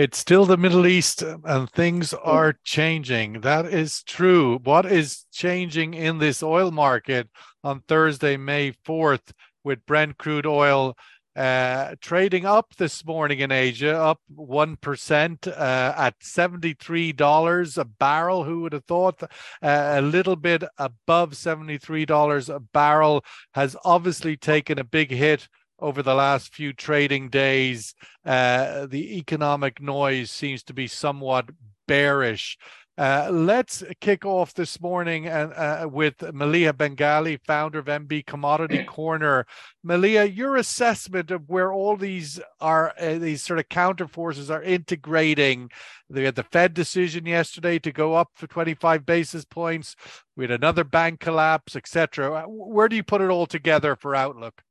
It's still the Middle East and things are changing. That is true. What is changing in this oil market on Thursday, May 4th, with Brent crude oil uh, trading up this morning in Asia, up 1% uh, at $73 a barrel. Who would have thought uh, a little bit above $73 a barrel has obviously taken a big hit over the last few trading days. Uh, the economic noise seems to be somewhat bearish. Uh, let's kick off this morning and, uh, with Maleeha Bengali, founder of MB Commodity Corner. Maleeha, your assessment of where all these are, uh, these sort of counter forces are integrating. We had the Fed decision yesterday to go up for 25 basis points. We had another bank collapse, etc. Where do you put it all together for outlook?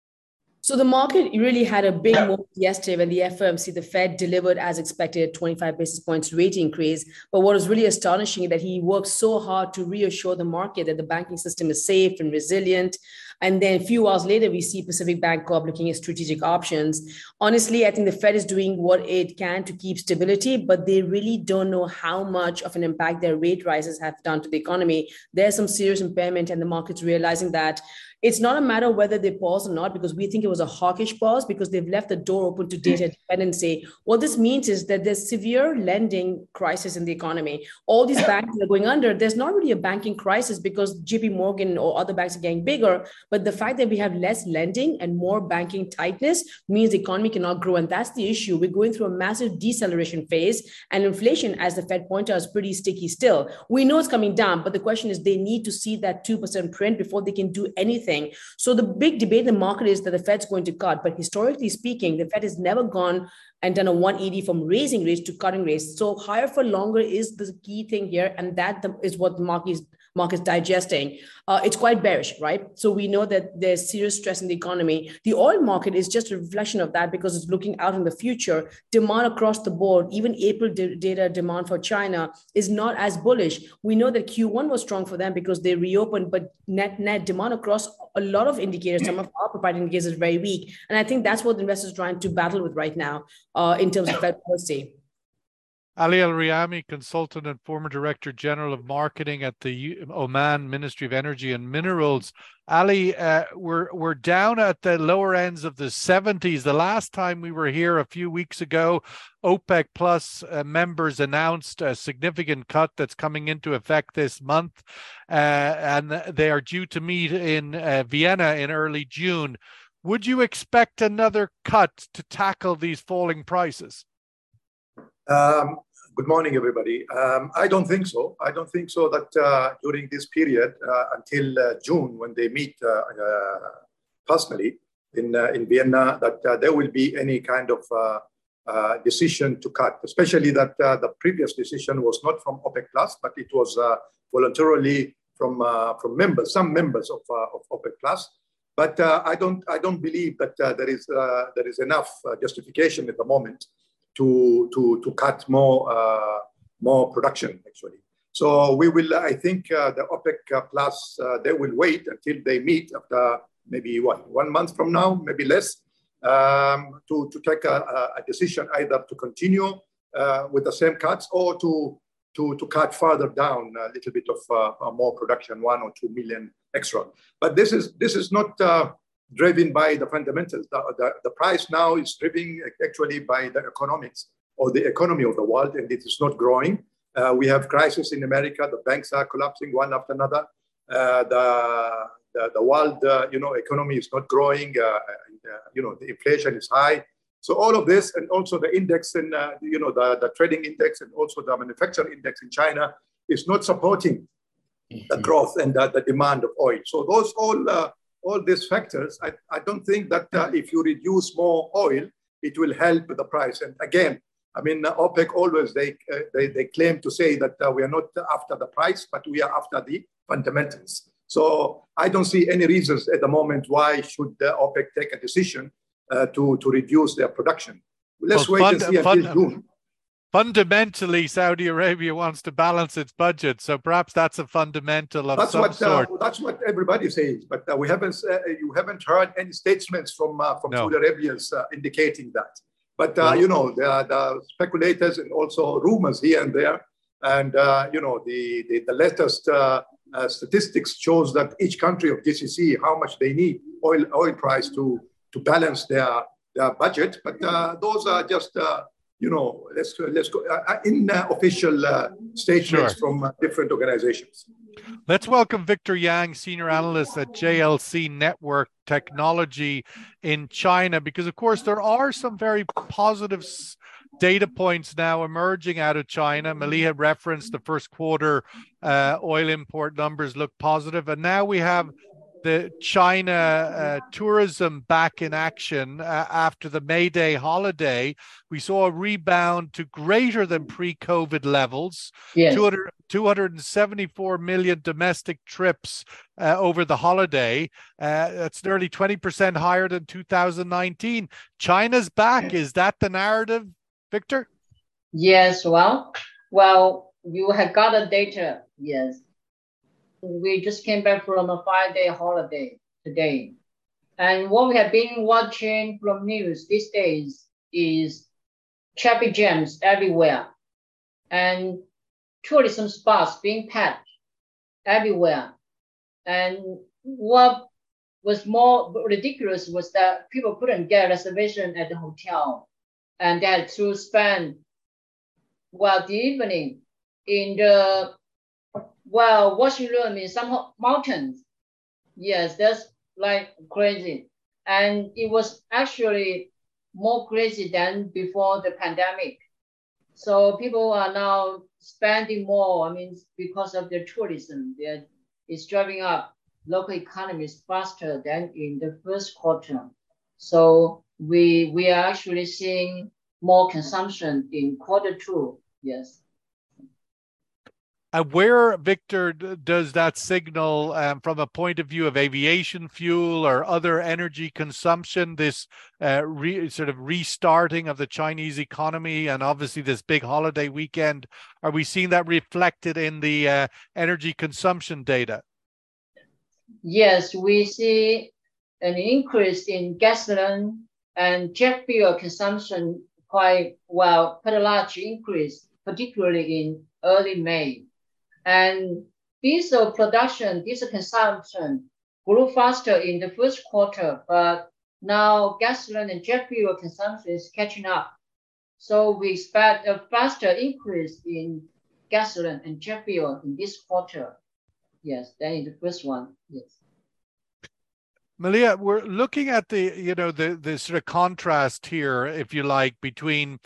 So the market really had a big move yesterday when the FOMC, the Fed, delivered as expected 25 basis points rate increase. But what was really astonishing is that he worked so hard to reassure the market that the banking system is safe and resilient. And then a few hours later, we see Pacific Bank Corp looking at strategic options. Honestly, I think the Fed is doing what it can to keep stability, but they really don't know how much of an impact their rate rises have done to the economy. There's some serious impairment, and the market's realizing that it's not a matter whether they pause or not, because we think it was a hawkish pause because they've left the door open to mm. data dependency. What this means is that there's severe lending crisis in the economy. All these banks are going under. There's not really a banking crisis because JP Morgan or other banks are getting bigger, but the fact that we have less lending and more banking tightness means the economy cannot grow. And that's the issue. We're going through a massive deceleration phase, and inflation, as the Fed pointed out, is pretty sticky still. We know it's coming down, but the question is they need to see that 2% print before they can do anything So the big debate in the market is that the Fed's going to cut. But historically speaking, the Fed has never gone and done a 180 from raising rates to cutting rates. So higher for longer is the key thing here. And that is what the market is market's digesting, uh, it's quite bearish, right? So we know that there's serious stress in the economy. The oil market is just a reflection of that because it's looking out in the future. Demand across the board, even April data demand for China is not as bullish. We know that Q1 was strong for them because they reopened, but net net demand across a lot of indicators, some of our proprietary indicators is very weak. And I think that's what investors are trying to battle with right now uh, in terms of Fed policy. Ali Al Riyami, consultant and former director general of marketing at the Oman Ministry of Energy and Minerals. Ali, uh, we're we're down at the lower ends of the 70s. The last time we were here a few weeks ago, OPEC Plus uh, members announced a significant cut that's coming into effect this month, uh, and they are due to meet in uh, Vienna in early June. Would you expect another cut to tackle these falling prices? Um, Good morning, everybody. Um, I don't think so. I don't think so that uh, during this period uh, until uh, June, when they meet uh, uh, personally in, in Vienna, that there will be any kind of decision to cut, especially that the previous decision was not from OPEC Plus, but it was voluntarily from, from members, some members of, of OPEC Plus. But I, don't, I don't believe that there, is, there is enough justification at the moment to, to, to cut more, uh, more production, actually. So we will, I think uh, the OPEC uh, Plus, they will wait until they meet after maybe what, one month from now, maybe less, um, to, to take a, a, decision either to continue uh, with the same cuts or to, to, to cut further down a little bit of uh, more production, one or two million extra. But this is, this is not uh, driven by the fundamentals. The, the, the, price now is driven actually by the economics or the economy of the world, and it is not growing. Uh, we have crisis in America. The banks are collapsing one after another. Uh, the, the, the world, uh, you know, economy is not growing. Uh, uh, you know, the inflation is high. So all of this, and also the index and uh, you know the, the trading index and also the manufacturing index in China is not supporting the mm-hmm. growth and the, the demand of oil. So those all all these factors, I, I don't think that uh, if you reduce more oil, it will help the price. And again, I mean, uh, OPEC always they, uh, they, they claim to say that uh, we are not after the price, but we are after the fundamentals. So I don't see any reasons at the moment why should OPEC take a decision uh, to, to reduce their production. Let's well, wait fund, and see fund, until June fundamentally Saudi Arabia wants to balance its budget. So perhaps that's a fundamental of that's some what, uh, sort. Uh, that's what everybody says, but uh, we haven't uh, you haven't heard any statements from uh, from no. Saudi Arabians uh, indicating that. But uh, you know, there are the speculators and also rumors here and there. And uh, you know, the the, the latest statistics shows that each country of GCC how much they need oil oil price to to balance their their budget. But uh, those are just uh, you know, let's let's go in official uh, statements sure. from different organizations. Let's welcome Victor Yang, senior analyst at JLC Network Technology in China, because of course there are some very positive data points now emerging out of China. Maleeha referenced the first quarter uh, oil import numbers look positive, and now we have the China uh, tourism back in action uh, after the May Day holiday. We saw a rebound to greater than pre COVID levels. Yes. 200, 274 million domestic trips uh, over the holiday. Uh, that's nearly 20% higher than 2019. China's back. Is that the narrative, Victor? Yes. Well, well, you have got the data. Yes we just came back from a five day holiday today. And what we have been watching from news these days is traffic jams everywhere and tourism spots being packed everywhere. And what was more ridiculous was that people couldn't get reservation at the hotel and they had to spend well the evening in the well, what you learn in some mountains. Yes, that's like crazy. And it was actually more crazy than before the pandemic. So people are now spending more. I mean, because of the tourism, they're, it's driving up local economies faster than in the first quarter. So we we are actually seeing more consumption in quarter two. Yes. Uh, where, Victor, does that signal um, from a point of view of aviation fuel or other energy consumption, this uh, re- sort of restarting of the Chinese economy and obviously this big holiday weekend? Are we seeing that reflected in the uh, energy consumption data? Yes, we see an increase in gasoline and jet fuel consumption quite well, quite a large increase, particularly in early May. And diesel uh, production, diesel consumption grew faster in the first quarter, but now gasoline and jet fuel consumption is catching up. So we expect a faster increase in gasoline and jet fuel in this quarter. Yes, than in the first one. Yes. Maleeha, we're looking at the, you know, the the sort of contrast here, if you like, between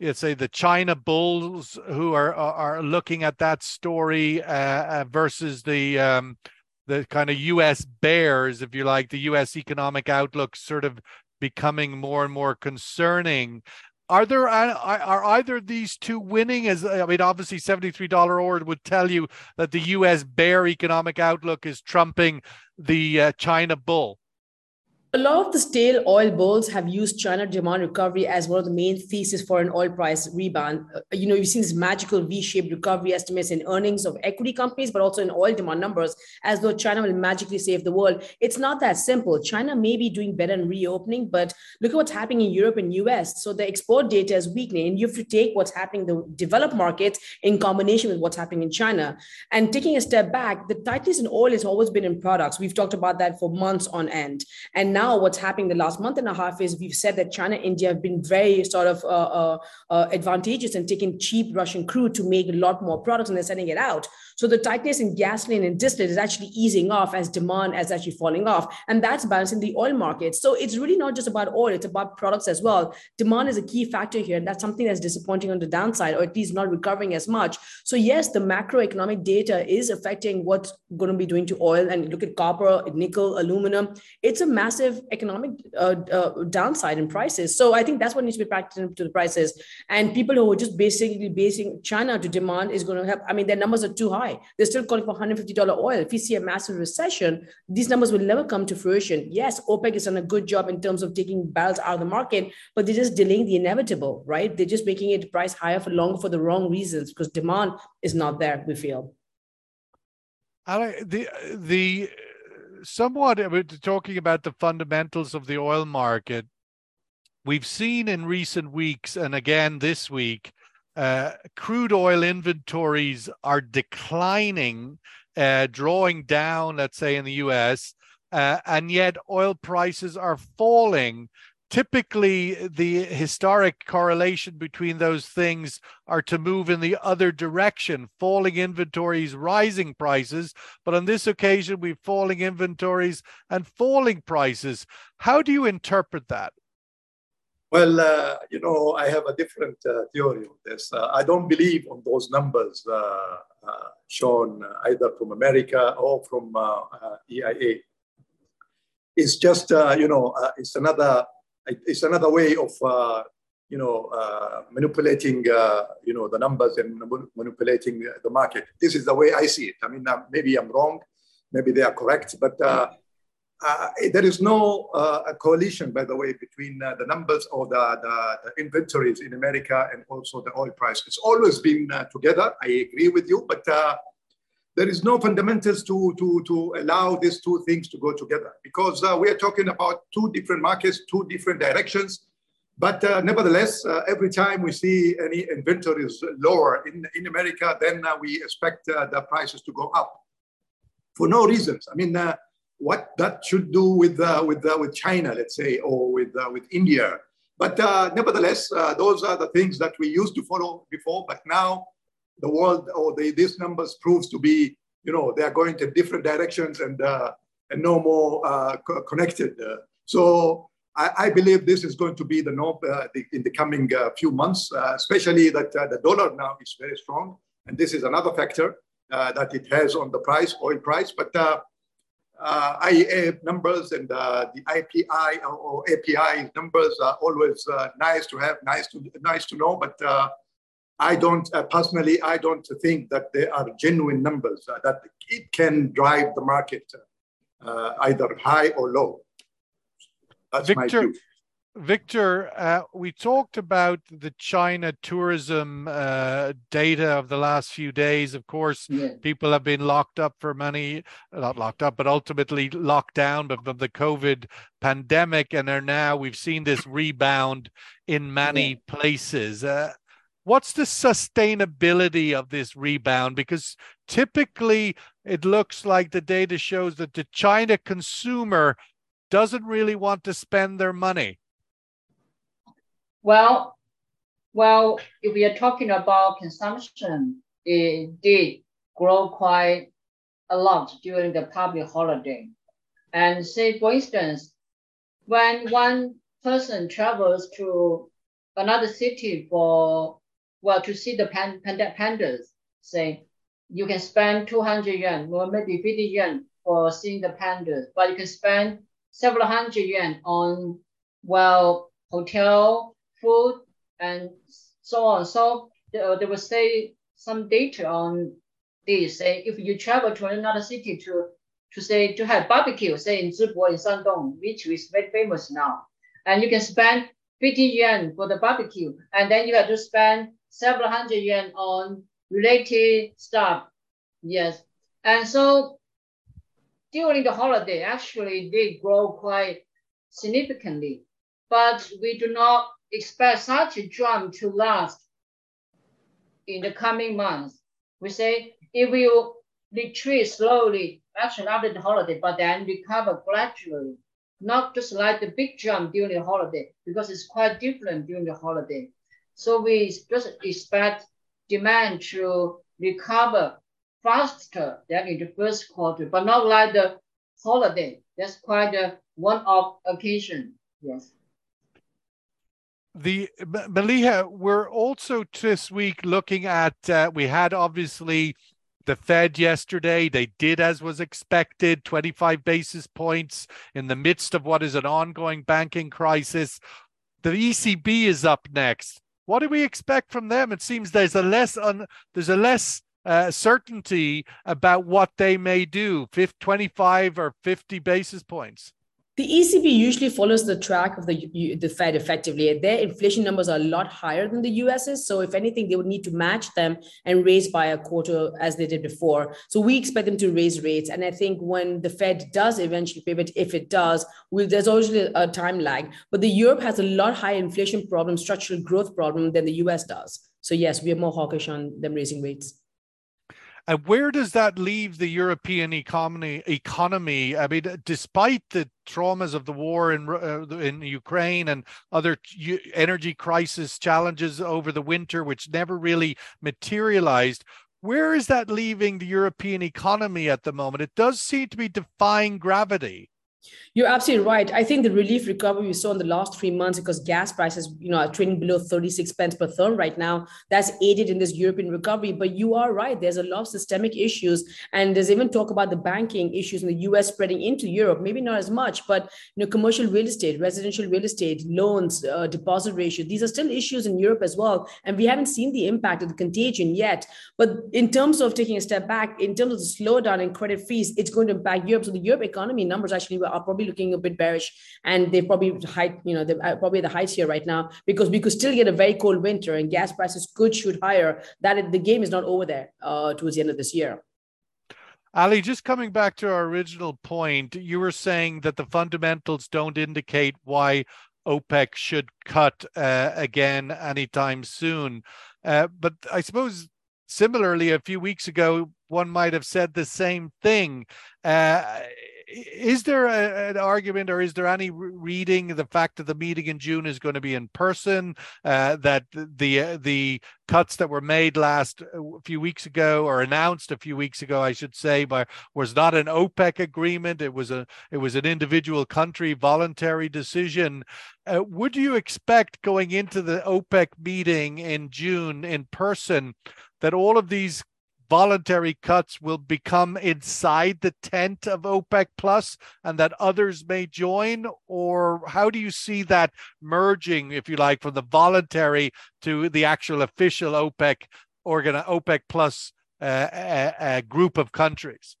you say the China bulls who are are looking at that story uh, uh, versus the um, the kind of U.S. bears, if you like, the U.S. economic outlook sort of becoming more and more concerning. Are there are either these two winning? As I mean, obviously, seventy three dollar oil would tell you that the U.S. bear economic outlook is trumping the uh, China bull a lot of the stale oil bulls have used China demand recovery as one of the main thesis for an oil price rebound. Uh, you know, you've seen this magical V-shaped recovery estimates in earnings of equity companies, but also in oil demand numbers, as though China will magically save the world. It's not that simple. China may be doing better in reopening, but look at what's happening in Europe and US. So the export data is weakening, and you have to take what's happening in the developed markets in combination with what's happening in China. And taking a step back, the tightness in oil has always been in products. We've talked about that for months on end, and now now what's happening the last month and a half is we've said that China, and India have been very sort of uh, uh, uh, advantageous in taking cheap Russian crude to make a lot more products and they're sending it out. So the tightness in gasoline and distillate is actually easing off as demand is actually falling off. And that's balancing the oil market. So it's really not just about oil, it's about products as well. Demand is a key factor here. And that's something that's disappointing on the downside, or at least not recovering as much. So yes, the macroeconomic data is affecting what's going to be doing to oil. And look at copper, nickel, aluminum. It's a massive massive economic uh, uh, downside in prices. So I think that's what needs to be factored into the prices. And people who are just basically basing China to demand is going to help. I mean, their numbers are too high. They're still calling for $150 oil. If we see a massive recession, these numbers will never come to fruition. Yes, OPEC has done a good job in terms of taking barrels out of the market, but they're just delaying the inevitable, right? They're just making it price higher for longer for the wrong reasons because demand is not there, we feel. I, the the somewhat talking about the fundamentals of the oil market we've seen in recent weeks, and again this week, uh, crude oil inventories are declining, uh, drawing down, let's say in the US, uh, and yet oil prices are falling. Typically, the historic correlation between those things are to move in the other direction, falling inventories, rising prices. But on this occasion, we've falling inventories and falling prices. How do you interpret that? Well, uh, you know, I have a different uh, theory on this. Uh, I don't believe on those numbers uh, uh, shown either from America or from uh, EIA. It's just, you know, it's another, it's another way of, you know, manipulating, you know, the numbers and manipulating the market. This is the way I see it. I mean, maybe I'm wrong, maybe they are correct, but uh, there is no uh, coalition, by the way, between uh, the numbers or the, the, the, inventories in America and also the oil price. It's always been uh, together. I agree with you, but uh, there is no fundamentals to, to, to allow these two things to go together because uh, we are talking about two different markets, two different directions. But nevertheless, every time we see any inventories lower in, in America, then we expect the prices to go up for no reasons. I mean, what that should do with uh, with uh, with China, let's say, or with uh, with India. But uh, nevertheless, uh, those are the things that we used to follow before. But now, the world or the, these numbers proves to be, you know, they are going to different directions and uh, and no more co- connected. so. I, I, believe this is going to be the norm the, in the coming few months, especially that the dollar now is very strong, and this is another factor that it has on the price, oil price. But uh, IEA numbers and uh, the IPI or API numbers are always uh, nice to have, nice to nice to know. But uh, I don't uh, personally, I don't think that they are genuine numbers uh, that it can drive the market either high or low. That's Victor, Victor, uh, we talked about the China tourism uh, data of the last few days. Of course, yeah. people have been locked up for many, not locked up, but ultimately locked down from the COVID pandemic. And are now, we've seen this rebound in many yeah. places. Uh, what's the sustainability of this rebound? Because typically it looks like the data shows that the China consumer doesn't really want to spend their money. Well, well, if we are talking about consumption, it did grow quite a lot during the public holiday. And say, for instance, when one person travels to another city for, well, to see the pan, panda, pandas, say, you can spend 200 yuan or maybe 50 yuan for seeing the pandas, but you can spend several hundred yuan on, well, hotel, food, and so on. So uh, they will say some data on this. Say if you travel to another city to to say to have barbecue, say in Zibo in Shandong, which is very famous now, and you can spend 50 yuan for the barbecue, and then you have to spend several hundred yuan on related stuff. Yes, and so during the holiday, actually they grow quite significantly, but we do not expect such a jump to last in the coming months. We say it will retreat slowly, actually after the holiday, but then recover gradually, not just like the big jump during the holiday, because it's quite different during the holiday. So we just expect demand to recover faster than in the first quarter, but not like the holiday. That's quite a one-off occasion. Yes the Maleeha, we're also this week looking at. Uh, we had obviously the Fed yesterday. They did as was expected, 25 basis points in the midst of what is an ongoing banking crisis. The ECB is up next. What do we expect from them? It seems there's a less un, there's a less uh, certainty about what they may do. 50, 25 or 50 basis points The ECB usually follows the track of the, the Fed effectively. Their inflation numbers are a lot higher than the US's. So, if anything, they would need to match them and raise by a quarter as they did before. So, we expect them to raise rates. And I think when the Fed does eventually pivot, if it does, we'll, there's always a time lag. But the Europe has a lot higher inflation problem, structural growth problem than the US does. So, yes, we are more hawkish on them raising rates. And where does that leave the European economy? Economy. I mean, despite the traumas of the war in uh, in Ukraine and other energy crisis challenges over the winter, which never really materialized, where is that leaving the European economy at the moment? It does seem to be defying gravity. You're absolutely right. I think the relief recovery we saw in the last three months because gas prices, you know, are trading below 36 pence per therm right now. That's aided in this European recovery. But you are right. There's a lot of systemic issues. And there's even talk about the banking issues in the US spreading into Europe. Maybe not as much, but you know, commercial real estate, residential real estate, loans, uh, deposit ratio. These are still issues in Europe as well. And we haven't seen the impact of the contagion yet. But in terms of taking a step back, in terms of the slowdown in credit fees, it's going to impact Europe. So the Europe economy numbers actually were are probably looking a bit bearish, and they probably height, you know, they're uh, probably the heights here right now because we could still get a very cold winter and gas prices could shoot higher. That the game is not over there uh, towards the end of this year. Ali, just coming back to our original point, you were saying that the fundamentals don't indicate why OPEC should cut uh, again anytime soon. Uh, but I suppose similarly, a few weeks ago, one might have said the same thing. Uh, is there a, an argument or is there any reading the fact that the meeting in June is going to be in person uh, that the uh, the cuts that were made last uh, a few weeks ago or announced a few weeks ago I should say by was not an OPEC agreement. It was a it was an individual country voluntary decision. Uh, would you expect going into the OPEC meeting in June in person that all of these voluntary cuts will become inside the tent of OPEC plus and that others may join? Or how do you see that merging, if you like, from the voluntary to the actual official OPEC organ OPEC plus uh, uh, uh, group of countries?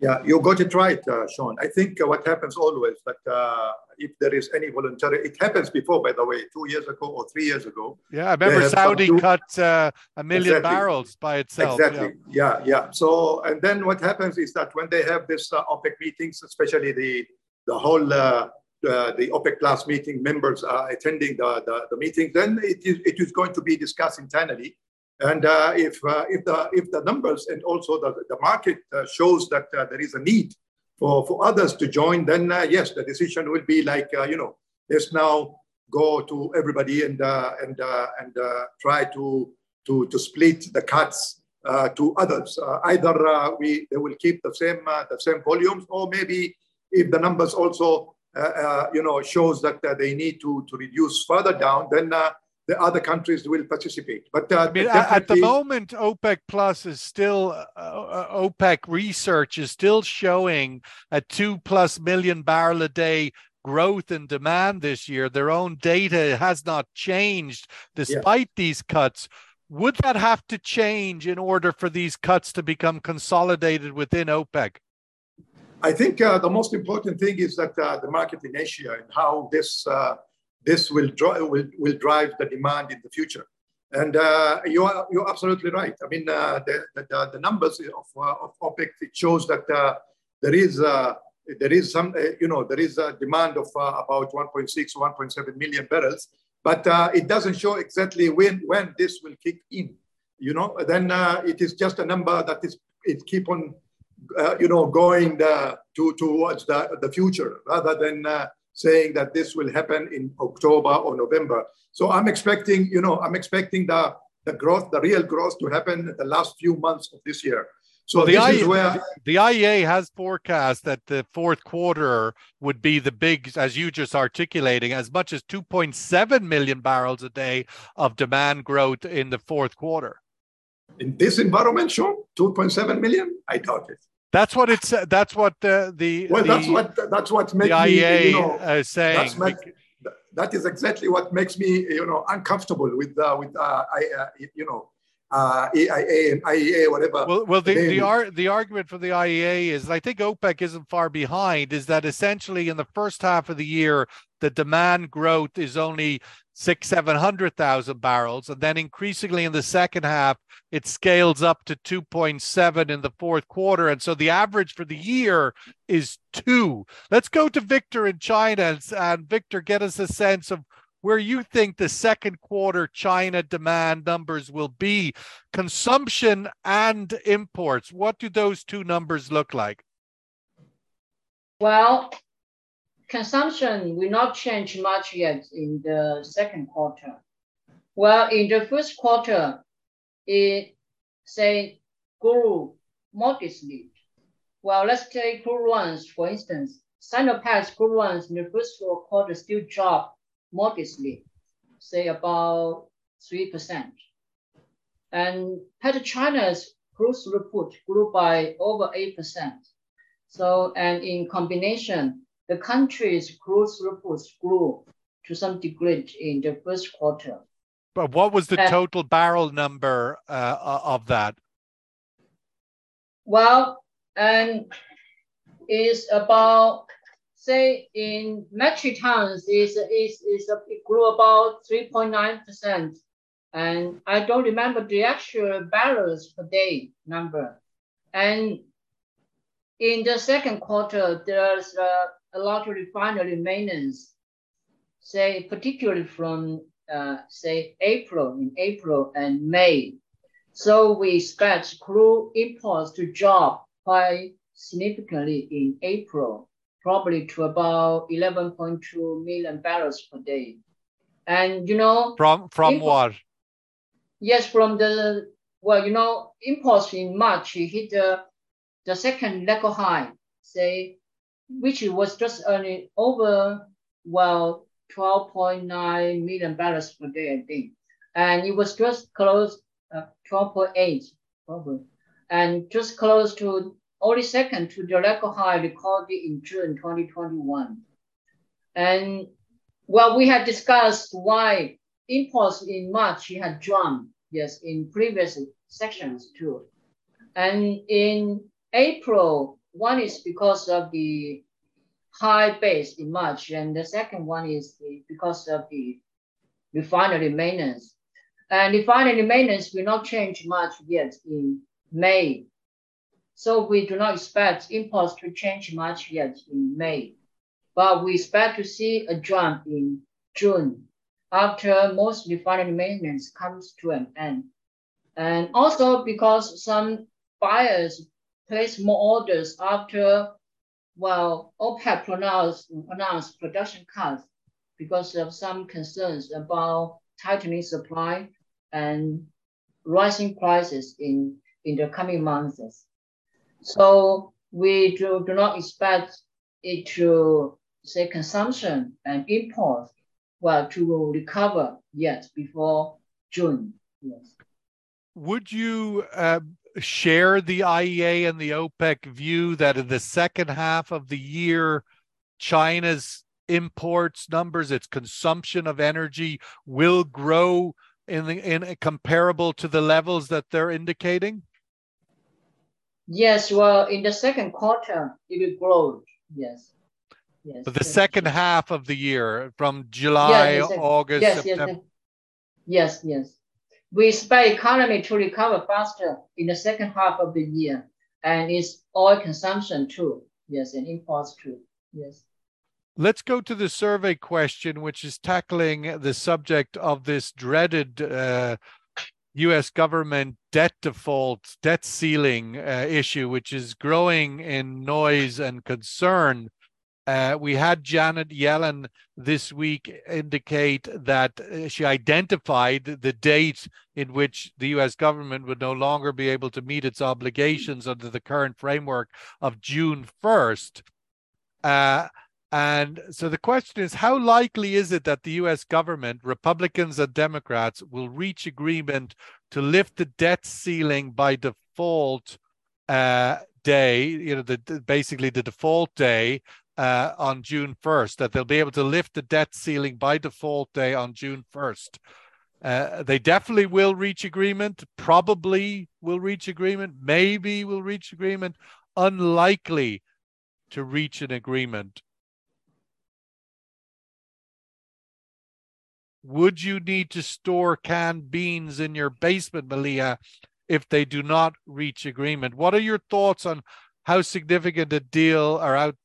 Yeah, you got it right, uh, Sean. I think uh, what happens always that uh, if there is any voluntary, it happens before, by the way, two years ago or three years ago. Yeah, I remember Saudi cut uh, a million exactly. barrels by itself. Exactly. Yeah. yeah, yeah. So, and then what happens is that when they have this uh, OPEC meetings, especially the the whole uh, the OPEC Plus meeting members are attending the, the, the meeting, then it is, it is going to be discussed internally and uh, if, uh, if, the, if the numbers and also the, the market uh, shows that uh, there is a need for, for others to join, then uh, yes, the decision will be like, uh, you know, let's now go to everybody and, and, and try to, to, to split the cuts to others. either we, they will keep the same, the same volumes or maybe if the numbers also, you know, shows that they need to, to reduce further down, then the other countries will participate. But uh, I mean, at the moment, OPEC Plus is still uh, uh OPEC research is still showing a two plus million barrel a day growth in demand this year. Their own data has not changed despite yeah. these cuts. Would that have to change in order for these cuts to become consolidated within OPEC? I think uh, the most important thing is that uh, the market in Asia and how this uh, this will, will, will drive the demand in the future. And uh, you are, you're absolutely right. I mean, uh, the, the, the, numbers of, uh, of OPEC, it shows that uh, there is uh, there is some, uh, you know, there is a demand of about 1.6, 1.7 million barrels, but it doesn't show exactly when, when this will kick in. You know, then it is just a number that is, it keep on, you know, going the, to, towards the, the future rather than saying that this will happen in October or November. So I'm expecting, you know, I'm expecting the, the growth, the real growth to happen in the last few months of this year. So well, the, IEA, where... the IEA has forecast that the fourth quarter would be the big, as you just articulating, as much as 2.7 million barrels a day of demand growth in the fourth quarter. In this environment, Sean, 2.7 million? I doubt it. That's what it's. That's what the the. Well, the, that's what that's what makes the IEA me, you know, uh, saying. Make, that is exactly what makes me, you know, uncomfortable with uh, with uh, I, uh, you know, uh, EIA and IEA, whatever. Well, well, the the, ar- the argument for the IEA is, I think OPEC isn't far behind, is that essentially in the first half of the year, the demand growth is only six, seven hundred thousand barrels, and then increasingly in the second half, it scales up to two point seven in the fourth quarter, and so the average for the year is two. Let's go to Victor in China, and, and Victor, get us a sense of where you think the second quarter China demand numbers will be, consumption and imports. What do those two numbers look like? Well, consumption will not change much yet in the second quarter. Well, in the first quarter, it say grew modestly. Well, let's take crude runs, for instance. Sinopec's crude runs in the first quarter still dropped modestly, say about 3%. And PetroChina's crude throughput grew by over 8%. So, and in combination, the country's crude throughput grew to some degree in the first quarter. But what was the total barrel number uh, of that? Well, and is about say in metric tons is is is a, it grew about 3.9%. And I don't remember the actual barrels per day number. And in the second quarter, there's a, a lot of refinery maintenance, say particularly from uh, say April, in April and May. So we expect crude imports to drop quite significantly in April probably to about 11.2 million barrels per day. And you know, from from import, what? Yes, from the well, you know, imports in March hit the the second record high, say, which was just only over well 12.9 million barrels per day, I think, and it was just close uh, 12.8 probably, and just close to only second to the record high recorded in June 2021. And well, we had discussed why imports in March had jumped, yes, in previous sections too. And in April, one is because of the high base in March, and the second one is the, because of the refinery maintenance. And refinery maintenance will not change much yet in May so we do not expect imports to change much yet in May, but we expect to see a jump in June after most refinery maintenance comes to an end. And also because some buyers place more orders after, well, OPEC pronounced, announced production cuts because of some concerns about tightening supply and rising prices in, in the coming months. So we do, do not expect it to say consumption and import well to recover yet before June. Yes. Would you uh, share the IEA and the OPEC view that in the second half of the year, China's imports numbers, its consumption of energy will grow in the, in comparable to the levels that they're indicating? Yes, well, in the second quarter, it will grow. Yes. Yes. But the yes, second yes. half of the year, from July, August, yes, September. Yes, yes. We expect economy to recover faster in the second half of the year, and it's oil consumption too. Yes, and imports too. Yes. Let's go to the survey question, which is tackling the subject of this dreaded uh, U.S. government debt default, debt ceiling uh, issue, which is growing in noise and concern. Uh, we had Janet Yellen this week indicate that uh, she identified the date in which the US government would no longer be able to meet its obligations under the current framework of June 1st. Uh, and so the question is how likely is it that the US government, Republicans and Democrats, will reach agreement to lift the debt ceiling by default uh, day, you know, the, basically the default day uh, on June 1st, that they'll be able to lift the debt ceiling by default day on June 1st? Uh, they definitely will reach agreement, probably will reach agreement, maybe will reach agreement, unlikely to reach an agreement. Would you need to store canned beans in your basement, Maleeha, if they do not reach agreement? What are your thoughts on how significant a deal or out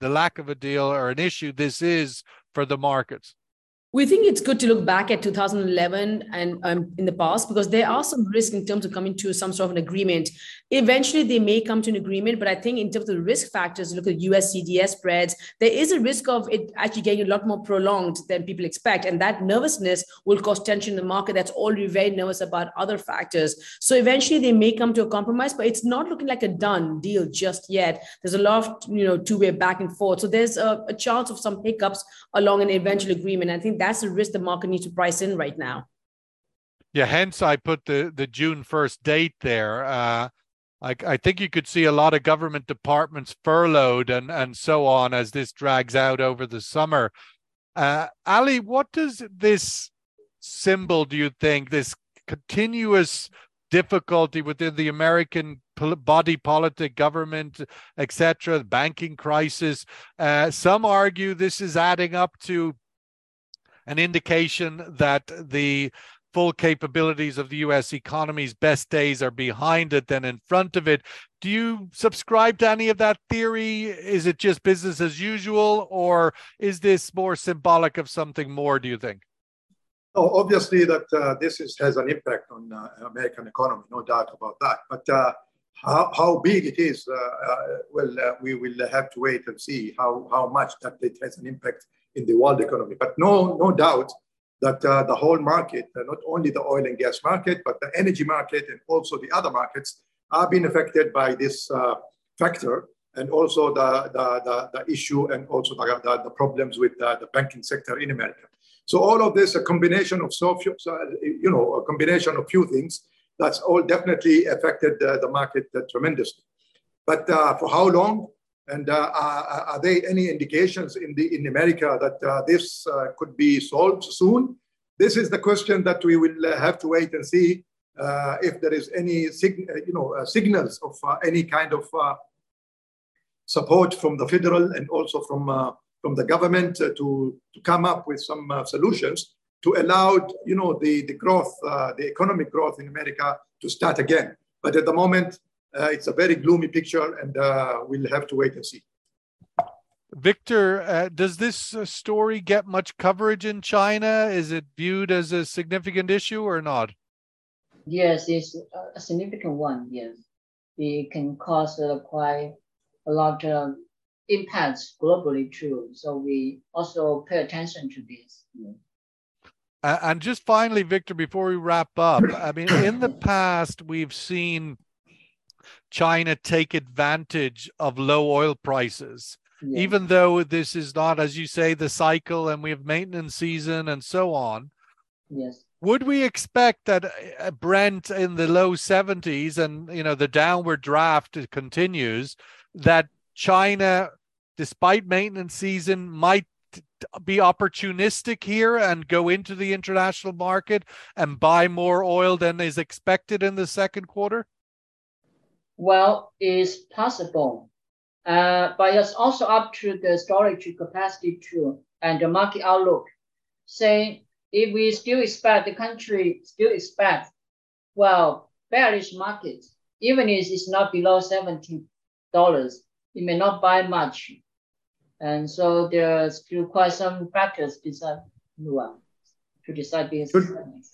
the lack of a deal or an issue this is for the markets? We think it's good to look back at 2011 and um, in the past because there are some risks in terms of coming to some sort of an agreement. Eventually, they may come to an agreement, but I think in terms of the risk factors, look at US CDS spreads, there is a risk of it actually getting a lot more prolonged than people expect. And that nervousness will cause tension in the market that's already very nervous about other factors. So eventually, they may come to a compromise, but it's not looking like a done deal just yet. There's a lot of you know two way back and forth. So there's a, a chance of some hiccups along an eventual agreement. I think that's the risk the market needs to price in right now. Yeah, hence I put the the June first date there. Uh, I, I think you could see a lot of government departments furloughed and and so on as this drags out over the summer. Uh, Ali, what does this symbol do you think this continuous difficulty within the American body politic, government, etc., banking crisis. Uh, some argue this is adding up to an indication that the full capabilities of the US economy's best days are behind it than in front of it. Do you subscribe to any of that theory? Is it just business as usual, or is this more symbolic of something more, do you think? Obviously, that uh, this is, has an impact on uh, American economy, no doubt about that. But uh, how, how big it is, uh, uh, well, uh, we will have to wait and see how, how much that it has an impact in the world economy. But no, no doubt that uh, the whole market, uh, not only the oil and gas market, but the energy market and also the other markets are being affected by this uh, factor and also the, the, the, the, issue and also the, the, the problems with the banking sector in America. So all of this, a combination of so few, you know, a combination of few things, that's all definitely affected the market tremendously. But uh, for how long? And uh, are, are, there any indications in the in America that uh, this uh, could be solved soon? This is the question that we will uh, have to wait and see uh, if there is any uh, you know signals of any kind of support from the federal and also from from the government to to come up with some solutions to allow you know the the growth the economic growth in America to start again. But at the moment, uh, it's a very gloomy picture, and uh, we'll have to wait and see. Victor, uh, does this uh, story get much coverage in China? Is it viewed as a significant issue or not? Yes, it's a significant one. Yes, it can cause uh, quite a lot of impacts globally too. So we also pay attention to this. Yeah. and just finally, Victor, before we wrap up, I mean, in the past, we've seen China take advantage of low oil prices. Yeah. Even though this is not, as you say, the cycle and we have maintenance season and so on. Yes. Would we expect that uh, Brent in the low 70s and you know the downward draft continues that China despite maintenance season might be opportunistic here and go into the international market and buy more oil than is expected in the second quarter? Well, it's possible, uh, but it's also up to the storage capacity too and the market outlook. Say, if we still expect the country still expect, well, bearish market, even if it's not below $70, it may not buy much. And so there's still quite some factors decide, well, to decide this.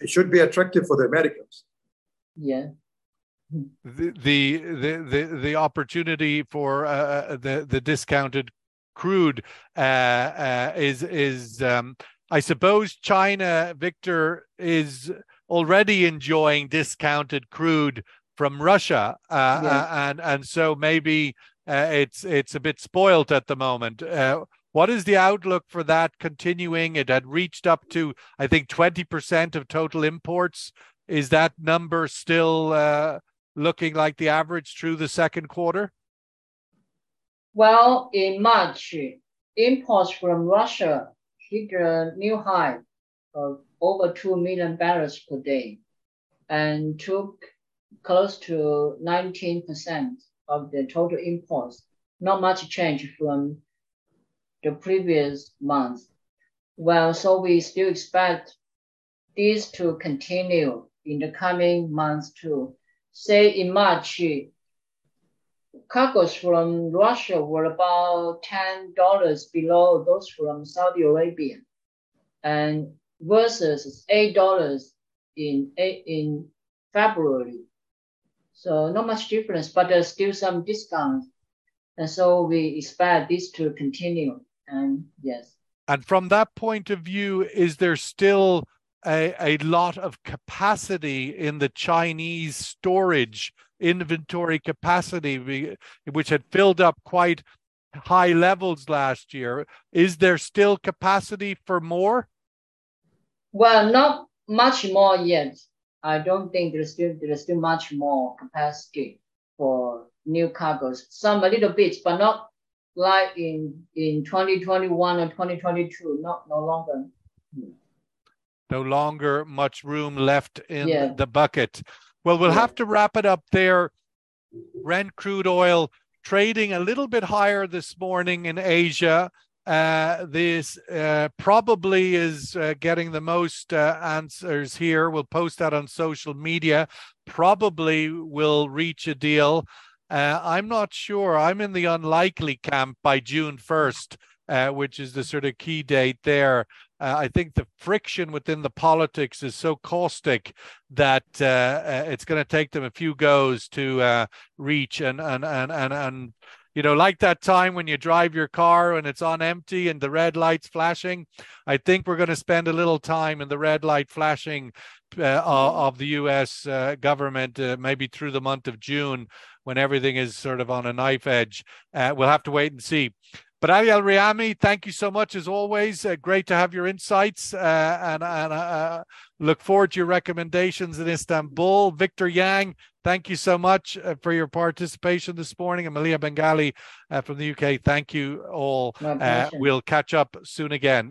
It should be attractive for the Americans. Yeah the the the the, opportunity for uh, uh, the the discounted crude uh, uh, is is um, I suppose China, Victor, is already enjoying discounted crude from Russia, uh, yeah. Uh, and and so maybe it's it's a bit spoilt at the moment. what is the outlook for that continuing? It had reached up to I think twenty percent of total imports. Is that number still looking like the average through the second quarter? Well, in March, imports from Russia hit a new high of over 2 million barrels per day and took close to 19% of the total imports. Not much change from the previous month. Well, so we still expect this to continue in the coming months too. Say in March, cargoes from Russia were about $10 below those from Saudi Arabia and versus $8 in, in February. So not much difference, but there's still some discount. And so we expect this to continue. And yes. And from that point of view, is there still a, a lot of capacity in the Chinese storage inventory capacity, which had filled up quite high levels last year. Is there still capacity for more? Well, not much more yet. I don't think there's still there's still much more capacity for new cargoes. Some a little bit, but not like in in 2021 or 2022. Not no longer. No longer much room left in yeah. the bucket. Well, we'll have to wrap it up there. Brent crude oil trading a little bit higher this morning in Asia. Uh, this uh, probably is uh, getting the most uh, answers here. We'll post that on social media. Probably will reach a deal. Uh, I'm not sure. I'm in the unlikely camp by June 1st, uh, which is the sort of key date there. Uh, I think the friction within the politics is so caustic that uh, uh it's going to take them a few goes to uh, reach and and and and and you know, like that time when you drive your car and it's on empty and the red light's flashing. I think we're going to spend a little time in the red light flashing uh, of the U.S. Uh, government, uh, maybe through the month of June, when everything is sort of on a knife edge. Uh, we'll have to wait and see. But Ali Al Riyami, thank you so much as always. Uh, great to have your insights uh, and, and uh, look forward to your recommendations in Istanbul. Victor Yang, thank you so much uh, for your participation this morning. And Maleeha Bengali uh, from the UK, thank you all. Uh, we'll catch up soon again.